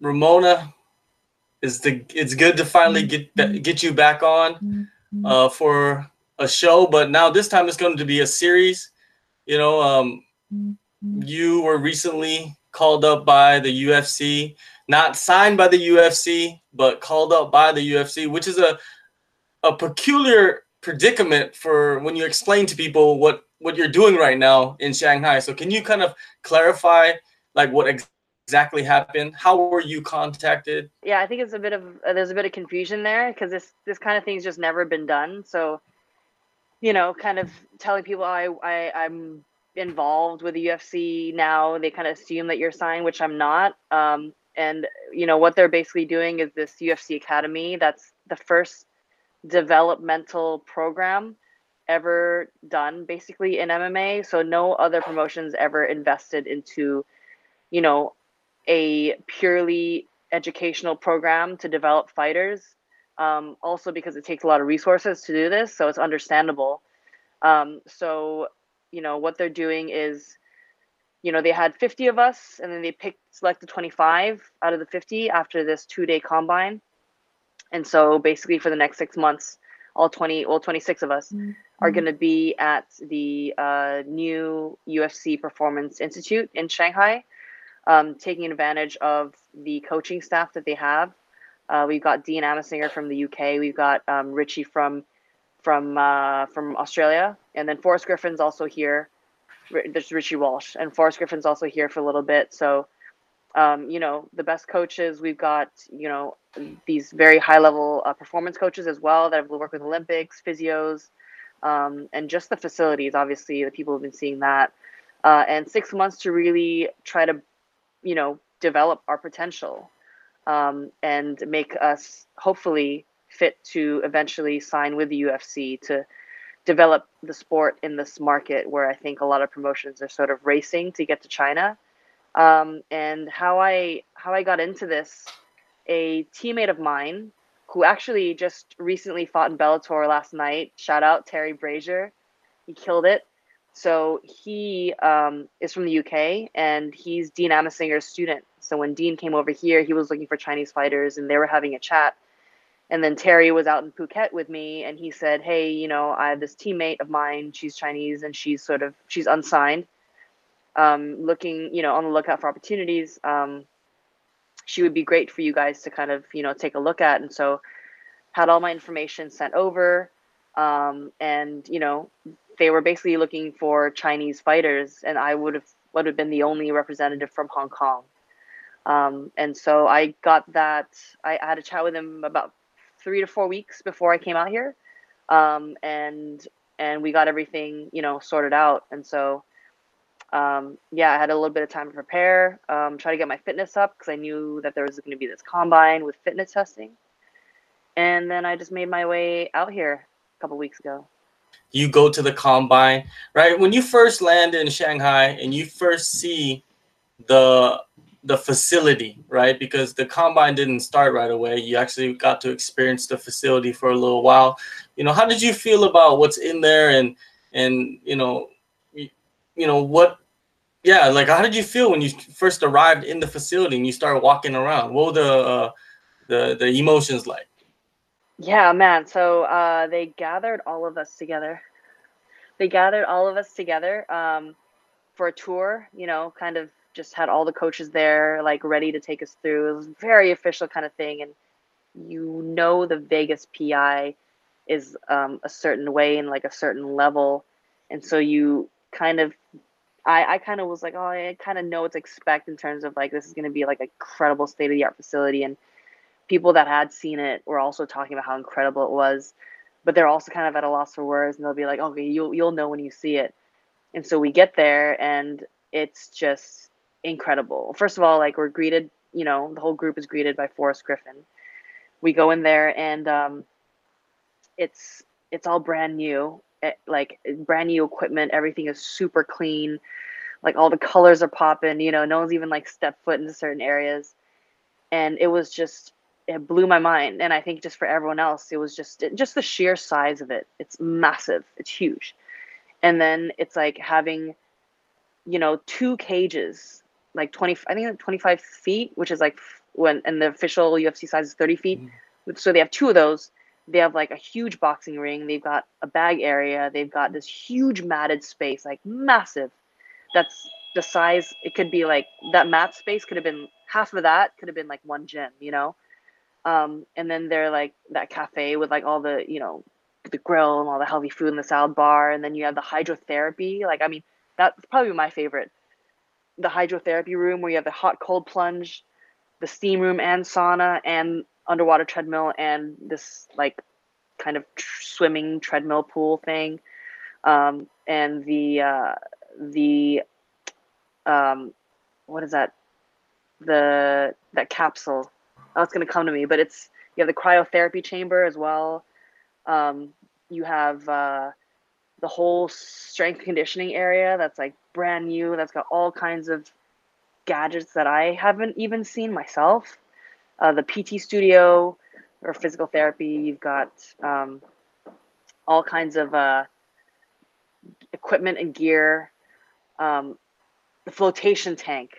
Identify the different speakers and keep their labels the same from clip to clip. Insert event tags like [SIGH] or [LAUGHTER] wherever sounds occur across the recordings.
Speaker 1: Ramona, it's the it's good to finally get get you back on uh, for a show, but now this time it's going to be a series. You know, um, you were recently called up by the UFC, not signed by the UFC, but called up by the UFC, which is a a peculiar predicament for when you explain to people what what you're doing right now in Shanghai. So can you kind of clarify like what ex- exactly happened? How were you contacted?
Speaker 2: Yeah, I think it's a bit of uh, there's a bit of confusion there because this this kind of thing's just never been done. So, you know, kind of telling people I I I'm involved with the UFC now, they kind of assume that you're signed, which I'm not. Um, and you know what they're basically doing is this UFC Academy. That's the first developmental program ever done basically in MMA. So no other promotions ever invested into, you know, a purely educational program to develop fighters. Um, also because it takes a lot of resources to do this, so it's understandable. Um, so, you know, what they're doing is, you know, they had 50 of us, and then they picked selected 25 out of the 50 after this two day combine. And so, basically, for the next six months, all 20, well, 26 of us mm-hmm. are going to be at the uh, new UFC Performance Institute in Shanghai um, taking advantage of the coaching staff that they have. Uh, we've got Dean Amasinger from the UK. We've got um, Richie from from uh, from Australia, and then Forrest Griffin's also here. There's Richie Walsh, and Forrest Griffin's also here for a little bit. So, um, you know, the best coaches. We've got you know these very high level uh, performance coaches as well that have worked with Olympics, physios, um, and just the facilities. Obviously, the people have been seeing that. Uh, and six months to really try to you know, develop our potential um, and make us hopefully fit to eventually sign with the UFC to develop the sport in this market where I think a lot of promotions are sort of racing to get to China. Um, and how I how I got into this, a teammate of mine who actually just recently fought in Bellator last night. Shout out Terry Brazier, he killed it. So he um, is from the UK and he's Dean Amasinger's student. So when Dean came over here, he was looking for Chinese fighters and they were having a chat. And then Terry was out in Phuket with me and he said, Hey, you know, I have this teammate of mine. She's Chinese and she's sort of, she's unsigned, um, looking, you know, on the lookout for opportunities. Um, she would be great for you guys to kind of, you know, take a look at. And so had all my information sent over. Um, and, you know, they were basically looking for Chinese fighters, and I would have would have been the only representative from Hong Kong. Um, and so I got that. I, had a chat with him about three to four weeks before I came out here, um, and and we got everything you know sorted out. And so um, yeah, I had a little bit of time to prepare, um, try to get my fitness up because I knew that there was going to be this combine with fitness testing. And then I just made my way out here a couple weeks ago
Speaker 1: you go to the combine, right? When you first land in Shanghai and you first see the the facility, right? Because the combine didn't start right away. You actually got to experience the facility for a little while. You know, how did you feel about what's in there and and you know, you, you know what yeah, like how did you feel when you first arrived in the facility and you started walking around? What were the uh, the the emotions like?
Speaker 2: Yeah, man. So uh, they gathered all of us together. They gathered all of us together um, for a tour. You know, kind of just had all the coaches there, like ready to take us through. It was very official kind of thing, and you know the Vegas PI is um, a certain way and like a certain level, and so you kind of I, I kind of was like, oh, I kind of know what to expect in terms of like this is going to be like a credible state of the art facility, and people that had seen it were also talking about how incredible it was, but they're also kind of at a loss for words, and they'll be like, "Okay, you'll you'll know when you see it." And so we get there, and it's just incredible. First of all, like we're greeted, you know, the whole group is greeted by Forrest Griffin. We go in there, and um, it's it's all brand new, it, eh, like brand new equipment. Everything is super clean. Like all the colors are popping. You know, no one's even like stepped foot into certain areas, and it was just it blew my mind and i think just for everyone else it was just just the sheer size of it it's massive it's huge and then it's like having you know two cages like 20 i think 25 feet which is like when and the official UFC size is 30 feet. Mm-hmm. So they have two of those. They have like a huge boxing ring. They've got a bag area. They've got this huge matted space, like massive. That's the size. It could be like that mat space could have been half of that. Could have been like one gym, you know. Um, and then they're like that cafe with like all the you know the grill and all the healthy food in the salad bar, and then you have the hydrotherapy. Like I mean, that's probably my favorite. The hydrotherapy room where you have the hot cold plunge, the steam room and sauna and underwater treadmill and this like kind of tr- swimming treadmill pool thing, um, and the uh, the um, what is that? The that capsule. Oh, it's gonna come to me, but it's you have the cryotherapy chamber as well. Um, you have uh, the whole strength conditioning area that's like brand new. That's got all kinds of gadgets that I haven't even seen myself. Uh, the PT studio or physical therapy. You've got um, all kinds of uh, equipment and gear. Um, the flotation tank.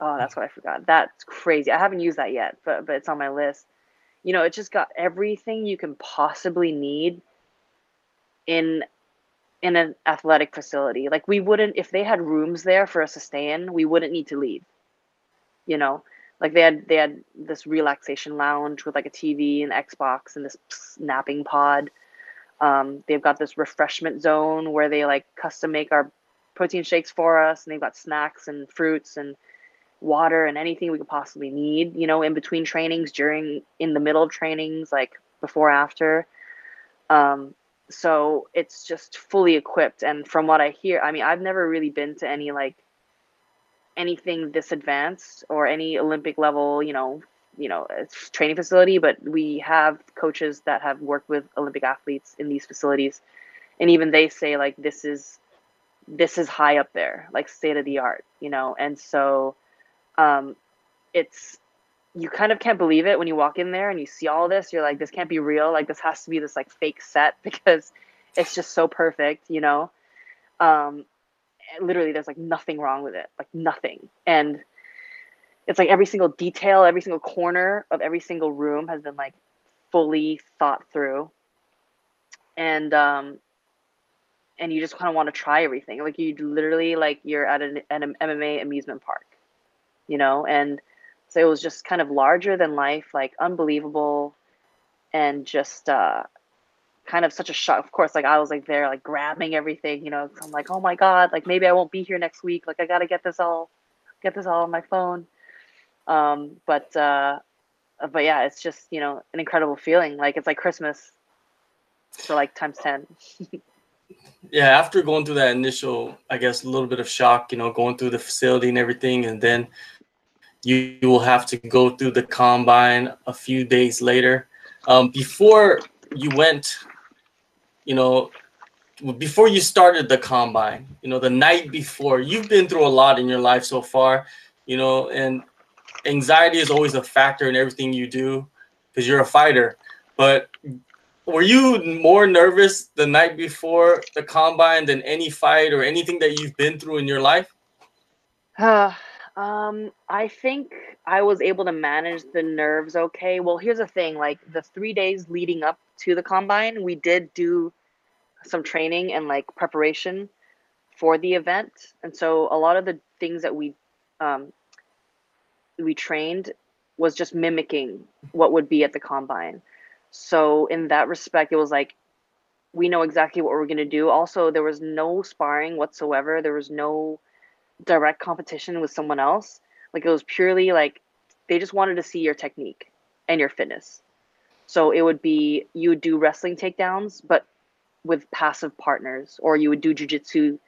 Speaker 2: Oh, that's what I forgot. That's crazy. I haven't used that yet, but but it's on my list. You know, it just got everything you can possibly need in in an athletic facility. Like we wouldn't if they had rooms there for us to stay in, we wouldn't need to leave. You know, like they had they had this relaxation lounge with like a TV and Xbox and this napping pod. Um, they've got this refreshment zone where they like custom make our protein shakes for us, and they've got snacks and fruits and water and anything we could possibly need. You know, in between trainings, during in the middle of trainings, like before after. Um, so it's just fully equipped and from what i hear i mean i've never really been to any like anything this advanced or any olympic level you know you know training facility but we have coaches that have worked with olympic athletes in these facilities and even they say like this is this is high up there like state of the art you know and so um it's you kind of can't believe it when you walk in there and you see all this. You're like, this can't be real. Like this has to be this like fake set [LAUGHS] because it's just so perfect, you know. Um, literally, there's like nothing wrong with it, like nothing. And it's like every single detail, every single corner of every single room has been like fully thought through. And um, and you just kind of want to try everything. Like you literally like you're at an, an MMA amusement park, you know, and so it was just kind of larger than life, like unbelievable, and just uh, kind of such a shock. Of course, like I was like there, like grabbing everything, you know. I'm like, oh my god, like maybe I won't be here next week. Like I gotta get this all, get this all on my phone. Um, but uh, but yeah, it's just you know an incredible feeling. Like it's like Christmas, for like times ten. [LAUGHS]
Speaker 1: yeah, after going through that initial, I guess, a little bit of shock, you know, going through the facility and everything, and then you, will have to go through the combine a few days later. Um, before you went, you know, before you started the combine, you know, the night before, you've been through a lot in your life so far, you know, and anxiety is always a factor in everything you do because you're a fighter. But were you more nervous the night before the combine than any fight or anything that you've been through in your life?
Speaker 2: Uh, um, I think I was able to manage the nerves okay. Well, here's the thing, like the 3 days leading up to the combine, we did do some training and like preparation for the event. And so a lot of the things that we um we trained was just mimicking what would be at the combine. So in that respect, it was like we know exactly what we're going to do. Also, there was no sparring whatsoever. There was no direct competition with someone else. Like it was purely like they just wanted to see your technique and your fitness. So it would be you would do wrestling takedowns, but with passive partners, or you would do jujitsu,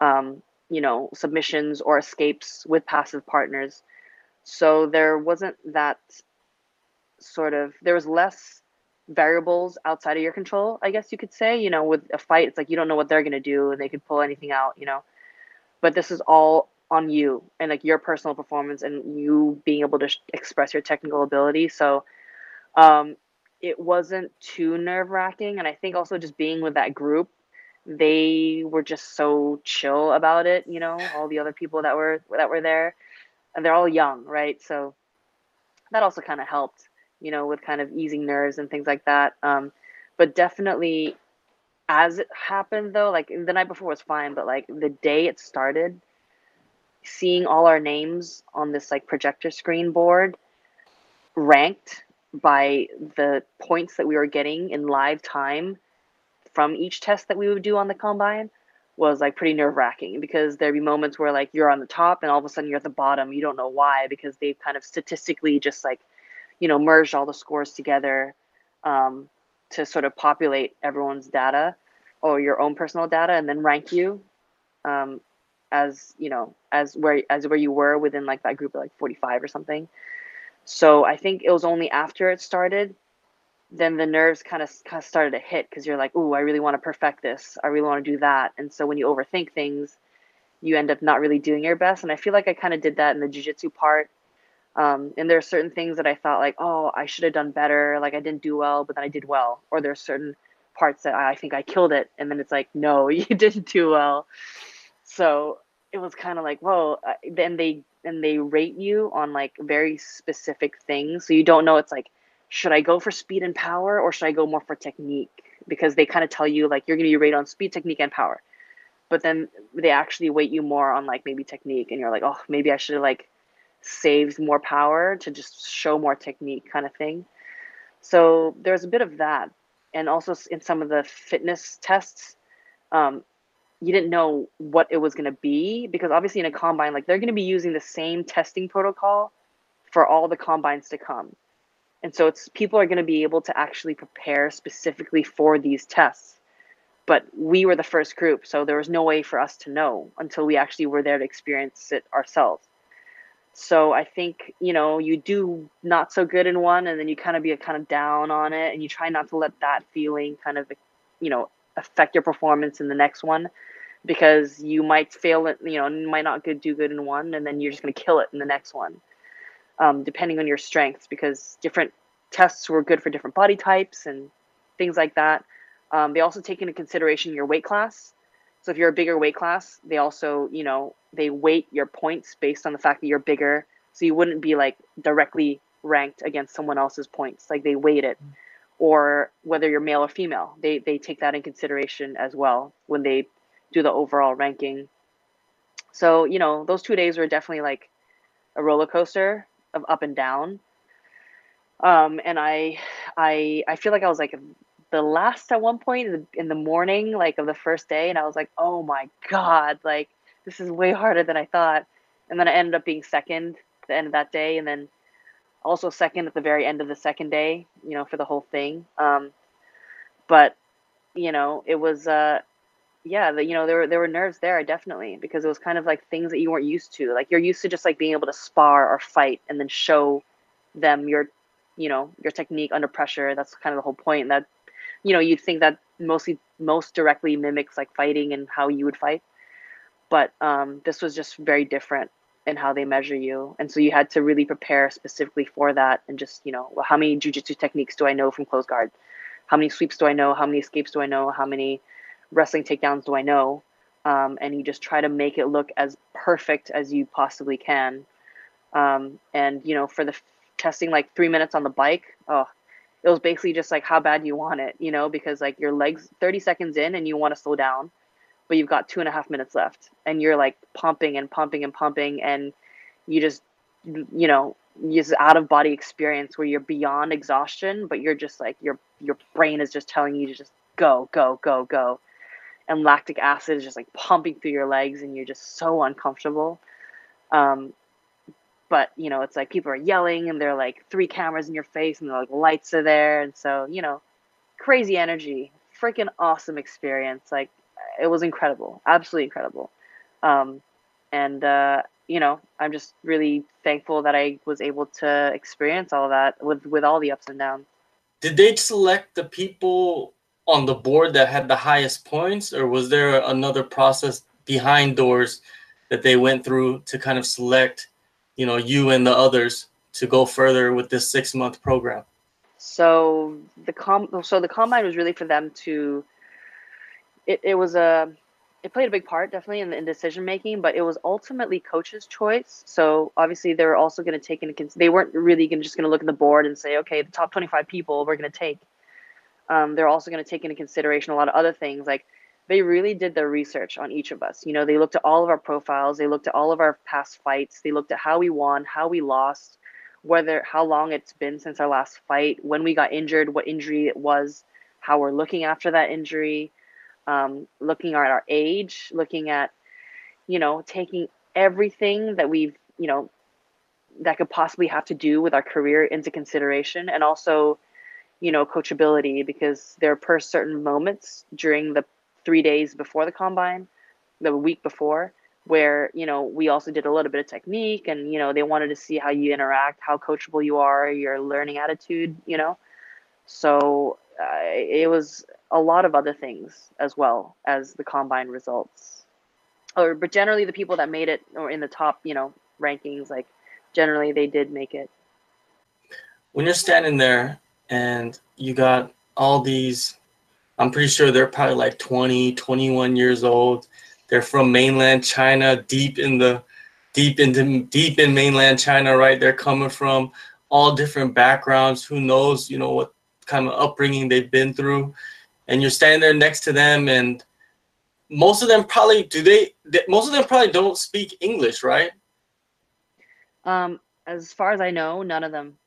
Speaker 2: um, you know, submissions or escapes with passive partners. So there wasn't that sort of there was less variables outside of your control, I guess you could say. You know, with a fight, it's like you don't know what they're gonna do and they could pull anything out, you know but this is all on you and like your personal performance and you being able to sh- express your technical ability. So um it wasn't too nerve wracking and i think also just being with that group they were just so chill about it you know all the other people that were that were there. And they're all young right? So that also kind of helped, you know, with kind of easing nerves and things like that. Um, but definitely as it happened though, like the night before was fine, but like the day it started, seeing all our names on this like projector screen board ranked by the points that we were getting in live time from each test that we would do on the combine was like pretty nerve wracking because there'd be moments where like you're on the top and all of a sudden you're at the bottom. You don't know why because they've kind of statistically just like, you know, merged all the scores together um, to sort of populate everyone's data or your own personal data and then rank you um, as you know as where as where you were within like that group of like 45 or something. So I think it was only after it started then the nerves kind of, kind of started to hit because you're like, oh I really want to perfect this. I really want to do that." And so when you overthink things, you end up not really doing your best. And I feel like I kind of did that in the jujitsu part. Um, and there are certain things that I thought like, "Oh, I should have done better. Like I didn't do well, but then I did well." Or there are certain parts that I think I killed it, and then it's like, "No, [LAUGHS] you didn't do well." So it was kind of like, "Whoa!" Then they and they rate you on like very specific things, so you don't know. It's like should I go for speed and power or should I go more for technique? Because they kind of tell you like you're going to be rated on speed, technique, and power. But then they actually weight you more on like maybe technique, and you're like, oh, maybe I should have like saved more power to just show more technique kind of thing. So there's a bit of that. And also in some of the fitness tests, um, you didn't know what it was going to be because obviously in a combine, like they're going to be using the same testing protocol for all the combines to come. And so it's people are going to be able to actually prepare specifically for these tests. But we were the first group, so there was no way for us to know until we actually were there to experience it ourselves. So I think, you know, you do not so good in one and then you kind of be kind of down on it and you try not to let that feeling kind of, you know, affect your performance in the next one because you might fail it, you know, might not good do good in one and then you're just going to kill it in the next one um, depending on your strengths, because different tests were good for different body types and things like that. Um, they also take into consideration your weight class. So if you're a bigger weight class, they also, you know, they weight your points based on the fact that you're bigger. So you wouldn't be like directly ranked against someone else's points. Like they weight it. Or whether you're male or female, they they take that in consideration as well when they do the overall ranking. So, you know, those two days were definitely like a roller coaster of up and down. Um, and I, I, I feel like I was like the last at one point in the, in the morning, like of the first day, and I was like, oh my god, like this is way harder than I thought. And then I ended up being second at the end of that day, and then also second at the very end of the second day, you know, for the whole thing. Um, but you know, it was uh, yeah, the, you know, there were there were nerves there definitely because it was kind of like things that you weren't used to. Like you're used to just like being able to spar or fight and then show them your, you know, your technique under pressure. That's kind of the whole point. That, you know, you'd think that mostly most directly mimics like fighting and how you would fight, but um, this was just very different in how they measure you, and so you had to really prepare specifically for that and just you know, well, how many jujitsu techniques do I know from close guard? How many sweeps do I know? How many escapes do I know? How many wrestling takedowns do I know? Um, and you just try to make it look as perfect as you possibly can. Um, and you know, for the f- testing like three minutes on the bike, oh, it was basically just like how bad you want it, you know, because like your legs 30 seconds in and you want to slow down, but you've got two and a half minutes left, and you're like pumping and pumping and pumping, and you just, you know, use out of body experience where you're beyond exhaustion, but you're just like your your brain is just telling you to just go, go, go, go and lactic acid is just like pumping through your legs and you're just so uncomfortable. Um, but you know, it's like people are yelling and they're like three cameras in your face and the like lights are there. And so, you know, crazy energy, freaking awesome experience. Like it was incredible, absolutely incredible. Um, and, uh, you know, I'm just really thankful that I was able to experience all of that with, with all the ups and downs.
Speaker 1: Did they select the people on the board that had the highest points, or was there another process behind doors that they went through to kind of select, you know, you and the others to go further with this six month program?
Speaker 2: So the com so the combine was really for them to. It, it was a it played a big part definitely in, in decision making, but it was ultimately coach's choice. So obviously they were also going to take into they weren't really gonna, just going to look at the board and say, okay, the top 25 people we're going to take. Um, they're also going to take into consideration a lot of other things like they really did their research on each of us. You know, they looked at all of our profiles, they looked at all of our past fights, they looked at how we won, how we lost, whether how long it's been since our last fight, when we got injured, what injury it was, how we're looking after that injury, um, looking at our age, looking at, you know, taking everything that we've, you know, that could possibly have to do with our career into consideration and also, you know, coachability because there are per certain moments during the three days before the combine, the week before, where, you know, we also did a little bit of technique and, you know, they wanted to see how you interact, how coachable you are, your learning attitude, you know. So uh, it was a lot of other things as well as the combine results. Or but generally the people that made it or in the top, you know, rankings, like generally they did make it.
Speaker 1: When you're standing there and you got all these I'm pretty sure they're probably like 20, 21 years old. They're from mainland China, deep in the deep into deep in mainland China, right? They're coming from all different backgrounds. Who knows, you know, what kind of upbringing they've been through and you're standing there next to them and most of them probably do they most of them probably don't speak english right?
Speaker 2: Um as far as i know none of them.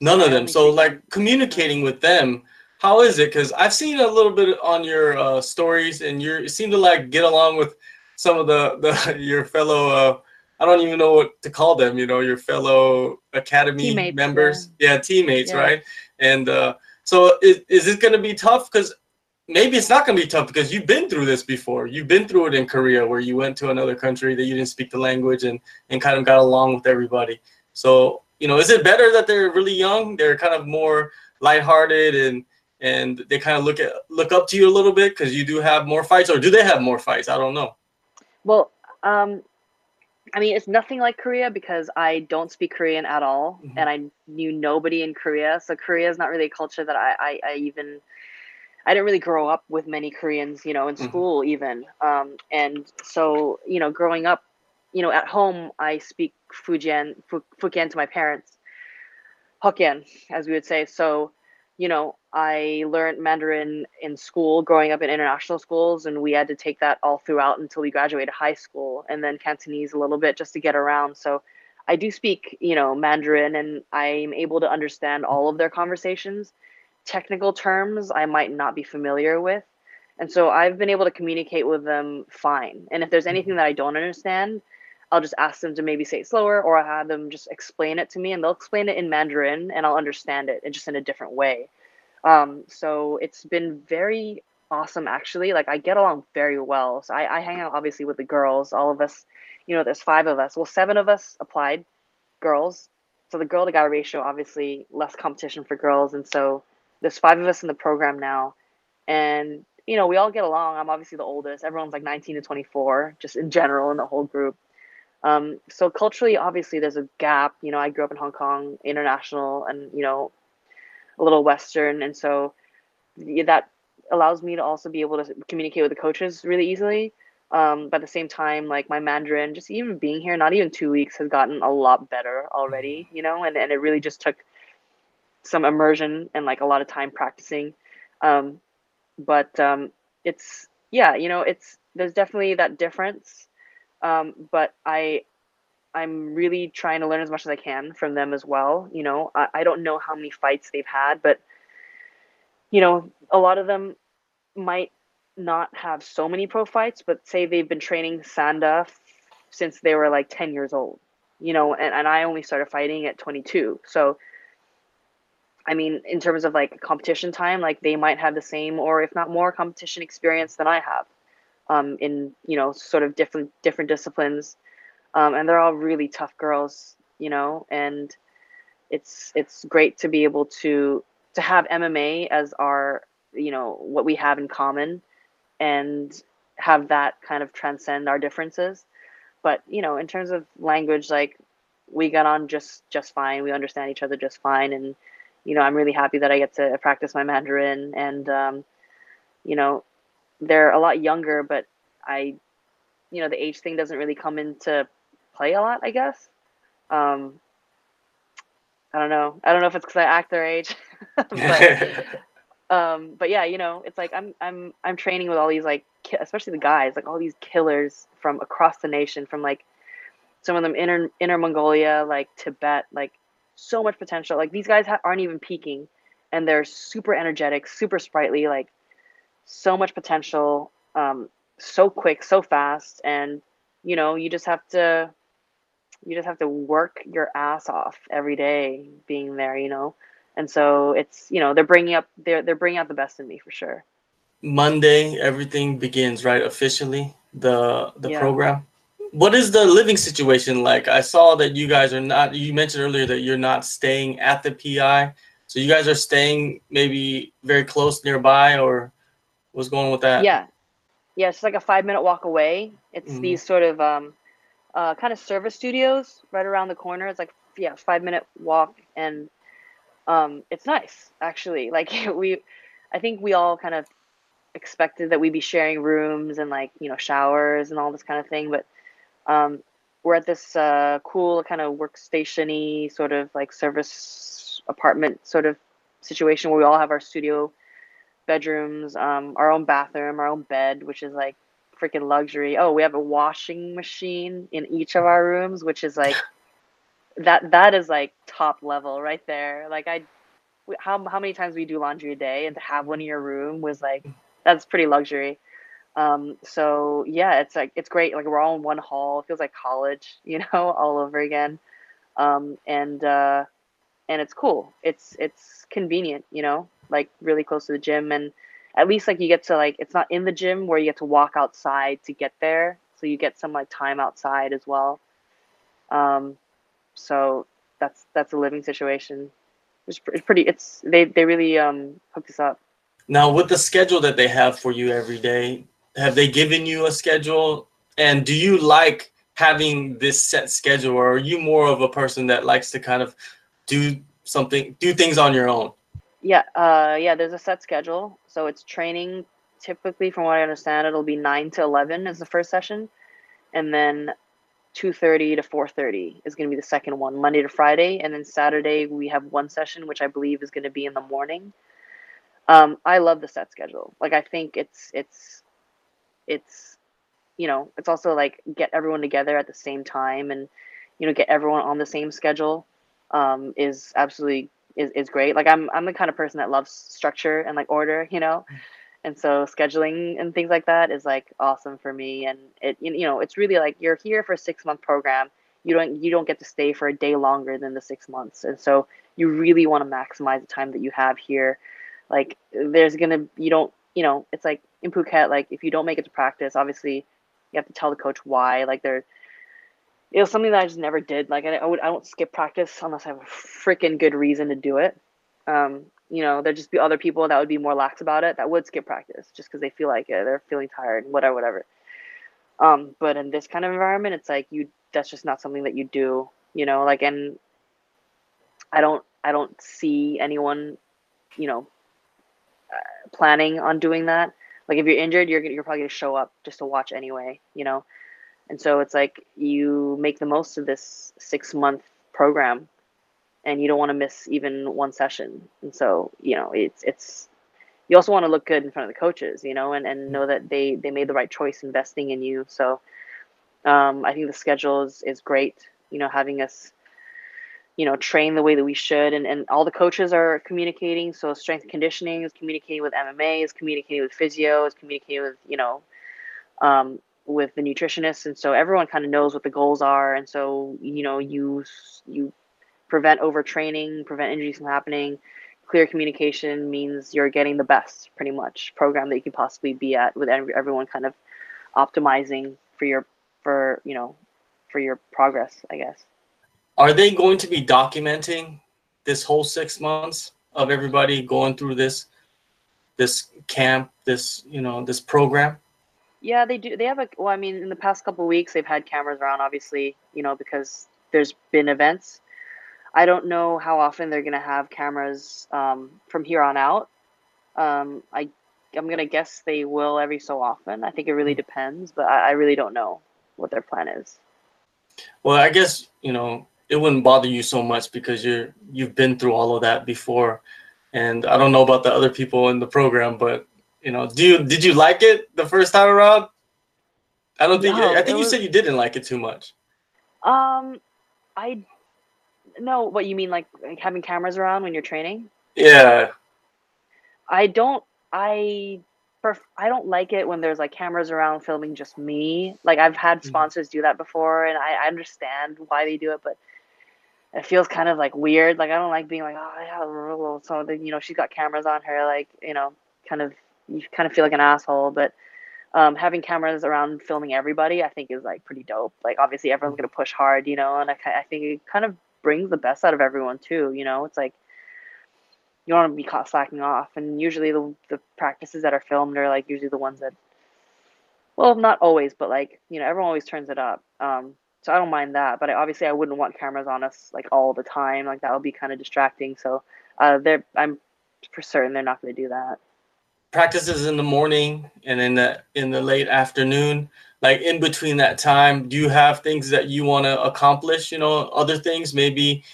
Speaker 1: None of them. so like communicating with them how is it? Because i've seen a little bit on your uh, stories and you seem to like get along with some of the the [LAUGHS] your fellow uh, i don't even know what to call them you know your fellow academy teammates, members. yeah, yeah teammates yeah. right? And uh so is, is it going to be tough? Because maybe it's not going to be tough because you've been through this before. You've been through it in Korea where you went to another country that you didn't speak the language and, and kind of got along with everybody. So, you know, is it better that they're really young? They're kind of more lighthearted and and they kind of look at look up to you a little bit because you do have more fights or do they have more fights? I don't know.
Speaker 2: Well, um, I mean, it's nothing like Korea because I don't speak Korean at all, mm-hmm. and I knew nobody in Korea. So Korea is not really a culture that I, I, I, even. I didn't really grow up with many Koreans, you know, in mm-hmm. school mm-hmm. even. Um, and so, you know, growing up, you know, at home I speak Fujian, Fujian to my parents, Hokkien, as we would say. So, you know, I learned Mandarin in school, growing up in international schools, and we had to take that all throughout until we graduated high school, and then Cantonese a little bit just to get around. So I do speak, you know, Mandarin, and I'm able to understand all of their conversations. Technical terms I might not be familiar with, and so I've been able to communicate with them fine. And if there's anything that I don't understand, I'll just ask them to maybe say it slower, or I'll have them just explain it to me, and they'll explain it in Mandarin, and I'll understand it, and just in a different way. Um, so it's been very awesome actually. Like I get along very well. So I, I hang out obviously with the girls. All of us, you know, there's five of us. Well, seven of us applied, girls. So the girl to guy ratio obviously less competition for girls, and so there's five of us in the program now, and you know we all get along. I'm obviously the oldest. Everyone's like 19 to 24, just in general in the whole group. Um, so culturally, obviously, there's a gap. You know, I grew up in Hong Kong, international, and you know, a little Western, and so that allows me to also be able to communicate with the coaches really easily. Um, but at the same time, like my Mandarin, just even being here, not even two weeks, has gotten a lot better already, mm-hmm. you know, and, and it really just took some immersion and like a lot of time practicing. Um, but um, it's, yeah, you know, it's, there's definitely that difference. Um, but I, I'm really trying to learn as much as I can from them as well. You know, I, I don't know how many fights they've had, but you know, a lot of them might not have so many pro fights, but say they've been training Sanda f- since they were like 10 years old, you know, and, and I only started fighting at 22. So, I mean, in terms of like competition time, like they might have the same or if not more competition experience than I have um, in, you know, sort of different, different disciplines um, and they're all really tough girls, you know, and it's it's great to be able to to have MMA as our you know what we have in common, and have that kind of transcend our differences. But you know, in terms of language, like we got on just just fine. We understand each other just fine, and you know, I'm really happy that I get to practice my Mandarin. And um, you know, they're a lot younger, but I, you know, the age thing doesn't really come into play a lot. I guess. Um, I don't know. I don't know if it's because I act their age, [LAUGHS] but [LAUGHS] um, but yeah, you know, it's like I'm I'm I'm training with all these like ki- especially the guys, like all these killers from across the nation, from like some of them inner inner Mongolia, like Tibet, like so much potential. Like these guys ha- aren't even peaking, and they're super energetic, super sprightly, like so much potential, um, so quick, so fast, and you know, you just have to you just have to work your ass off every day being there, you know. And so it's you know they're bringing up they're they're bringing out the best in me for sure.
Speaker 1: Monday, everything begins right officially the the
Speaker 2: Yeah.
Speaker 1: program. What is the living situation like? I saw that you guys are not. You mentioned earlier that you're not staying at the PI, so you guys are staying maybe very close nearby, or what's going on with that?
Speaker 2: Yeah, yeah, it's like a five minute walk away. It's
Speaker 1: Mhm.
Speaker 2: these sort of um, uh, kind of service studios right around the corner. It's like yeah, five minute walk, and um, it's nice actually. [LAUGHS] Like we, I think we all kind of expected that we'd be sharing rooms and like you know showers and all this kind of thing, but um, we're at this uh, cool kind of workstation-y sort of like service apartment sort of situation where we all have our studio bedrooms, um, our own bathroom, our own bed, which is like freaking luxury. Oh, we have a washing machine in each of our rooms, which is like [LAUGHS] that that is like top level right there. Like I how how many times we do laundry a day and to have one in your room was like that's pretty luxury. Um, so yeah, it's like it's great. Like we're all in one hall. It feels like college, [LAUGHS] you know, all over again. Um, and uh, and it's cool. It's it's convenient, you know, like really close to the gym, and at least like you get to like it's not in the gym where you get to walk outside to get there, so you get some like time outside as well. Um, so that's that's a living situation. It's, pr- it's pretty. It's they they really um hooked us up.
Speaker 1: Now, with the schedule that they have for you every day, have they given you a schedule? And do you like having this set schedule, or are you more of a person that likes to kind of do something, do things on your own?
Speaker 2: Yeah, uh, yeah. There's a set schedule, so it's training. Typically, from what I understand, it'll be nine to eleven is the first session, and then two thirty to four thirty is going to be the second one, Monday to Friday, and then Saturday we have one session, which I believe is going to be in the morning. Um, I love the set schedule. Like, I think it's it's it's you know it's also like get everyone together at the same time and you know get everyone on the same schedule um, is absolutely is, is great. Like I'm I'm the kind of person that loves structure and like order, you know. And so scheduling and things like that is like awesome for me and it you know, it's really like you're here for a 6 month program. You don't you don't get to stay for a day longer than the 6 months. And so you really want to maximize the time that you have here. Like there's to you don't, you know, it's like in Phuket like if you don't make it to practice, obviously you have to tell the coach why. Like there it was something that I just never did. Like I, I would I don't skip practice unless I have a freaking good reason to do it. Um, you know, there'd just be other people that would be more lax about it that would skip practice just because they feel like it, they're feeling tired, whatever, whatever. Um, but in this kind of environment, it's like you that's just not something that you do. You know, like and I don't I don't see anyone, you know, planning on doing that. Like if you're injured, you're you're probably gonna show up just to watch anyway. You know. And so it's like you make the most of this six month program and you don't want to miss even one session. And so, you know, it's it's you also want to look good in front of the coaches, you know, and, and know that they, they made the right choice investing in you. So um, I think the schedule is, is great, you know, having us, you know, train the way that we should. And, and all the coaches are communicating. So strength conditioning is communicating with MMA, is communicating with physio, is communicating with, you know, um, with the nutritionists and so everyone kind of knows what the goals are and so you know you you prevent overtraining prevent injuries from happening clear communication means you're getting the best pretty much program that you can possibly be at with everyone kind of optimizing for your for you know for your progress i guess
Speaker 1: Are they going to be documenting this whole six months of everybody going through this this camp, this you know this program?
Speaker 2: Yeah, they do. They have a. Well, I mean, in the past couple of weeks, they've had cameras around, obviously, you know, because there's been events. I don't know how often they're gonna have cameras um, from here on out. Um, I I'm gonna guess they will every so often. I think it really depends, but I, I really don't know what their plan is.
Speaker 1: Well, I guess you know it wouldn't bother you so much because you're you've been through all of that before, and I don't know about the other people in the program, but you know, do you did you like it the first time around? I don't think.
Speaker 2: No,
Speaker 1: I think you
Speaker 2: was-
Speaker 1: said you didn't like it too much.
Speaker 2: Um, I no. What you mean, like, like having cameras around when you're training?
Speaker 1: Yeah.
Speaker 2: I don't. I I don't like it when there's like cameras around filming just me. Like I've had
Speaker 1: Mhm.
Speaker 2: sponsors do that before, and I, I understand why they do it, but it feels kind of like weird. Like I don't like being like, oh yeah, well, so then you know she's got cameras on her. Like you know, kind of you kind of feel like an asshole. But um, having cameras around filming everybody, I think is like pretty dope. Like obviously everyone's gonna push hard, you know, and I I think it kind of brings the best out of everyone too. You know, it's like you don't want to be caught slacking off. And usually the the practices that are filmed are like usually the ones that, well, not always, but like you know everyone always turns it up. Um, so I don't mind that. But I, obviously I wouldn't want cameras on us like all the time. Like that would be kind of distracting. So uh, they're I'm for certain they're not going to do that.
Speaker 1: Practices in the morning and in the in the late afternoon. Like in between that time, do you have things that you want to accomplish? You know, other things maybe.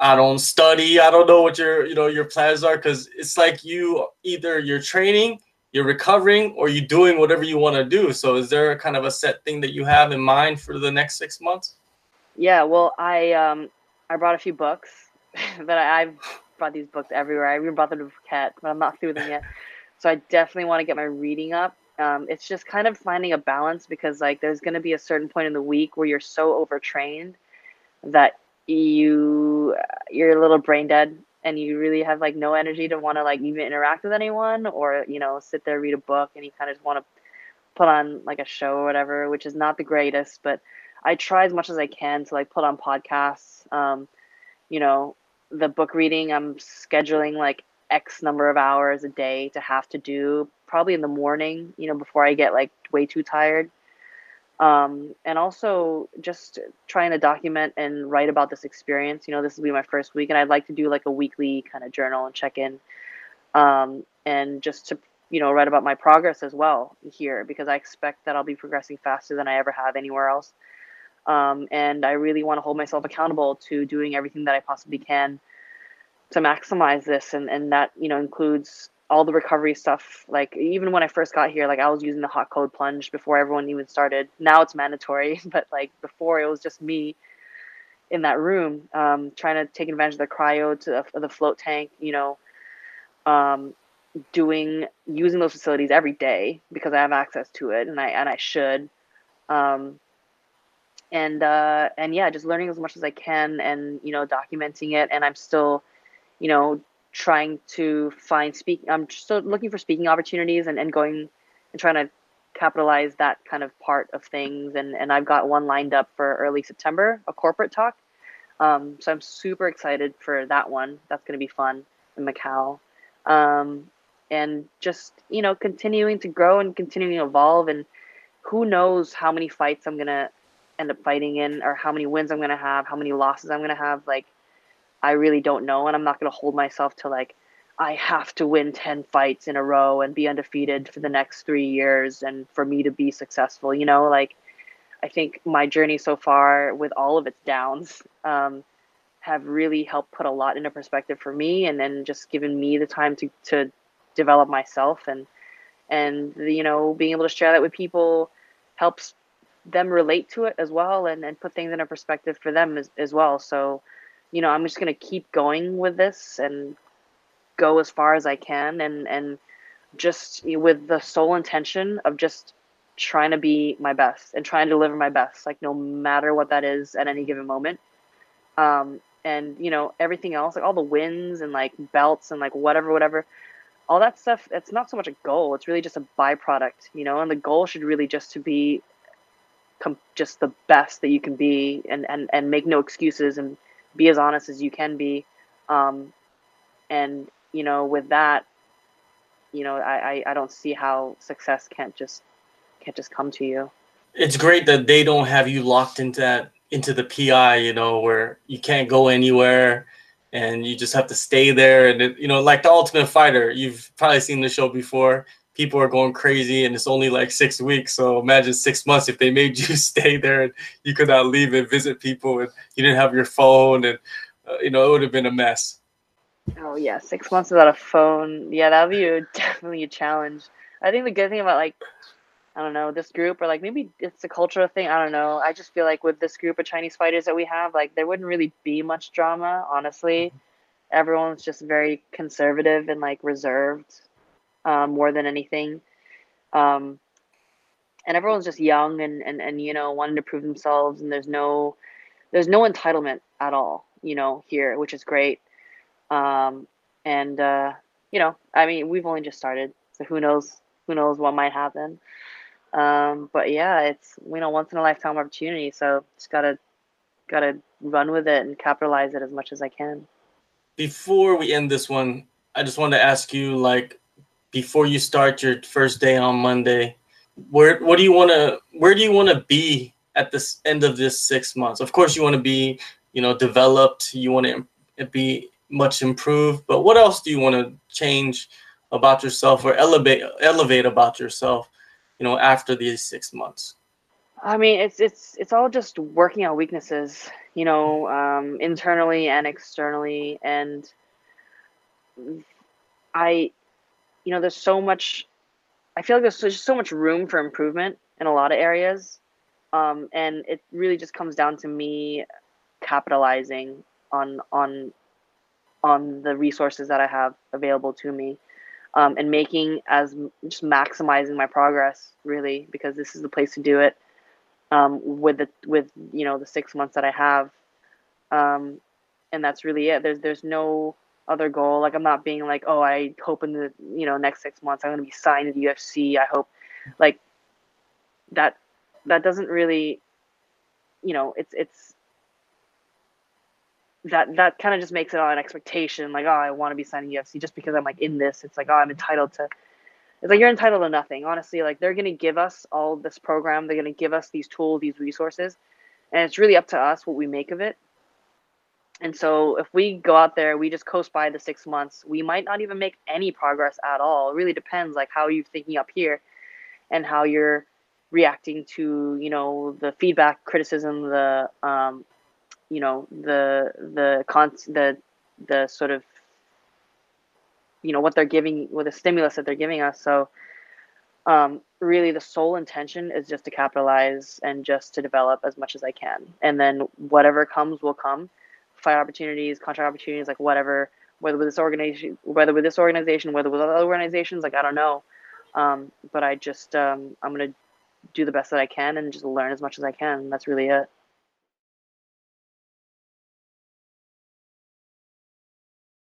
Speaker 1: I don't study. I don't know what your you know your plans are because it's like you either you're training, you're recovering, or you're doing whatever you want to do. So is there a kind of a set thing that you have in mind for the next six months?
Speaker 2: Yeah, well, I um I brought a few books [LAUGHS] that I, I've brought these books everywhere. I even brought them to Phuket, but I'm not through them yet. So I definitely want to get my reading up. Um, it's just kind of finding a balance because like there's going to be a certain point in the week where you're so overtrained that you you're a little brain dead and you really have like no energy to want to like even interact with anyone or you know sit there read a book and you kind of just want to put on like a show or whatever, which is not the greatest, but I try as much as I can to like put on podcasts. Um, you know, the book reading, I'm scheduling like X number of hours a day to have to do, probably in the morning, you know, before I get like way too tired. Um, and also just trying to document and write about this experience. You know, this will be my first week, and I'd like to do like a weekly kind of journal and check in, um, and just to you know write about my progress as well here because I expect that I'll be progressing faster than I ever have anywhere else. Um, and I really want to hold myself accountable to doing everything that I possibly can to maximize this, and and that you know includes all the recovery stuff. Like even when I first got here, like I was using the hot code plunge before everyone even started. Now it's mandatory, [LAUGHS] but like before it was just me in that room um, trying to take advantage of the cryo to the, the float tank. You know, um, doing using those facilities every day because I have access to it and I and I should. Um, and uh, and yeah, just learning as much as I can and you know documenting it. And I'm still, you know, trying to find speak. I'm still looking for speaking opportunities and, and going and trying to capitalize that kind of part of things. And and I've got one lined up for early September, a corporate talk. Um, so I'm super excited for that one. That's going to be fun in Macau. Um, and just you know continuing to grow and continuing to evolve and who knows how many fights i'm gonna end up fighting in or how many wins i'm gonna have how many losses i'm gonna have like i really don't know and i'm not gonna hold myself to like i have to win 10 fights in a row and be undefeated for the next three years and for me to be successful you know? Like i think my journey so far with all of its downs um, have really helped put a lot into perspective for me and then just given me the time to, to develop myself and and you know being able to share that with people helps them relate to it as well and, and put things in a perspective for them as, as well. So you know i'm just going to keep going with this and go as far as i can and and just with the sole intention of just trying to be my best and trying to deliver my best like no matter what that is at any given moment. Um and you know everything else like all the wins and like belts and like whatever whatever all that stuff it's not so much a goal it's really just a byproduct you know and the goal should really just to be com- just the best that you can be and, and and make no excuses and be as honest as you can be um and you know with that you know I, I i don't see how success can't just can't just come to you
Speaker 1: It's great that they don't have you locked into that into the PI, you know, where you can't go anywhere. and you just have to stay there. And it, you know, like the Ultimate Fighter, you've probably seen the show before. People are going crazy, and it's only like six weeks. So imagine six months if they made [LAUGHS] you stay there and you could not leave and visit people, and you didn't have your phone, and uh, you know it would have been a mess.
Speaker 2: Oh yeah, six months without a phone. Yeah, that would be a, [LAUGHS] definitely a challenge. I think the good thing about like I don't know, this group or like maybe it's a cultural thing. I don't know. I just feel like with this group of Chinese fighters that we have, like there wouldn't really be much drama, honestly. Everyone's just very conservative and like reserved um, more than anything. Um, and everyone's just young and, and, and, you know, wanting to prove themselves. And there's no, there's no entitlement at all, you know, here, which is great. Um, and, uh, you know, I mean, we've only just started, so who knows, who knows what might happen. Um, but yeah, it's you know once in a lifetime opportunity, so just gotta gotta run with it and capitalize it as much as I can.
Speaker 1: Before we end this one, I just wanted to ask you like before you start your first day on Monday, where what do you want to where do you want to be at this end of this six months? Of course, you want to be you know developed. You want to be much improved, but what else do you want to change about yourself or elevate elevate about yourself? you know, after these six months?
Speaker 2: I mean, it's it's it's all just working on weaknesses, you know, um, internally and externally, and I, you know, there's so much. I feel like there's just so much room for improvement in a lot of areas, um, and it really just comes down to me capitalizing on on on the resources that I have available to me um, and making as just maximizing my progress really because this is the place to do it um, with the with you know the six months that I have, um, and that's really it. There's there's no other goal. Like I'm not being like, oh, I hope in the you know next six months I'm going to be signed to the UFC. I hope, like that that doesn't really, you know, it's it's that that kind of just makes it all an expectation like oh i want to be signing ufc just because i'm like in this it's like oh i'm entitled to it's like you're entitled to nothing honestly like they're to give us all this program they're to give us these tools these resources and it's really up to us what we make of it and so if we go out there we just coast by the six months we might not even make any progress at all. It really depends like how you're thinking up here and how you're reacting to you know the feedback criticism the um, you know the the con the the sort of you know what they're giving with the stimulus that they're giving us. So um, really the sole intention is just to capitalize and just to develop as much as i can. And then whatever comes will come fight opportunities contract opportunities like whatever whether with this organization whether with this organization whether with other organizations like i don't know. Um, but i just um, i'm going to do the best that i can and just learn as much as i can. That's really it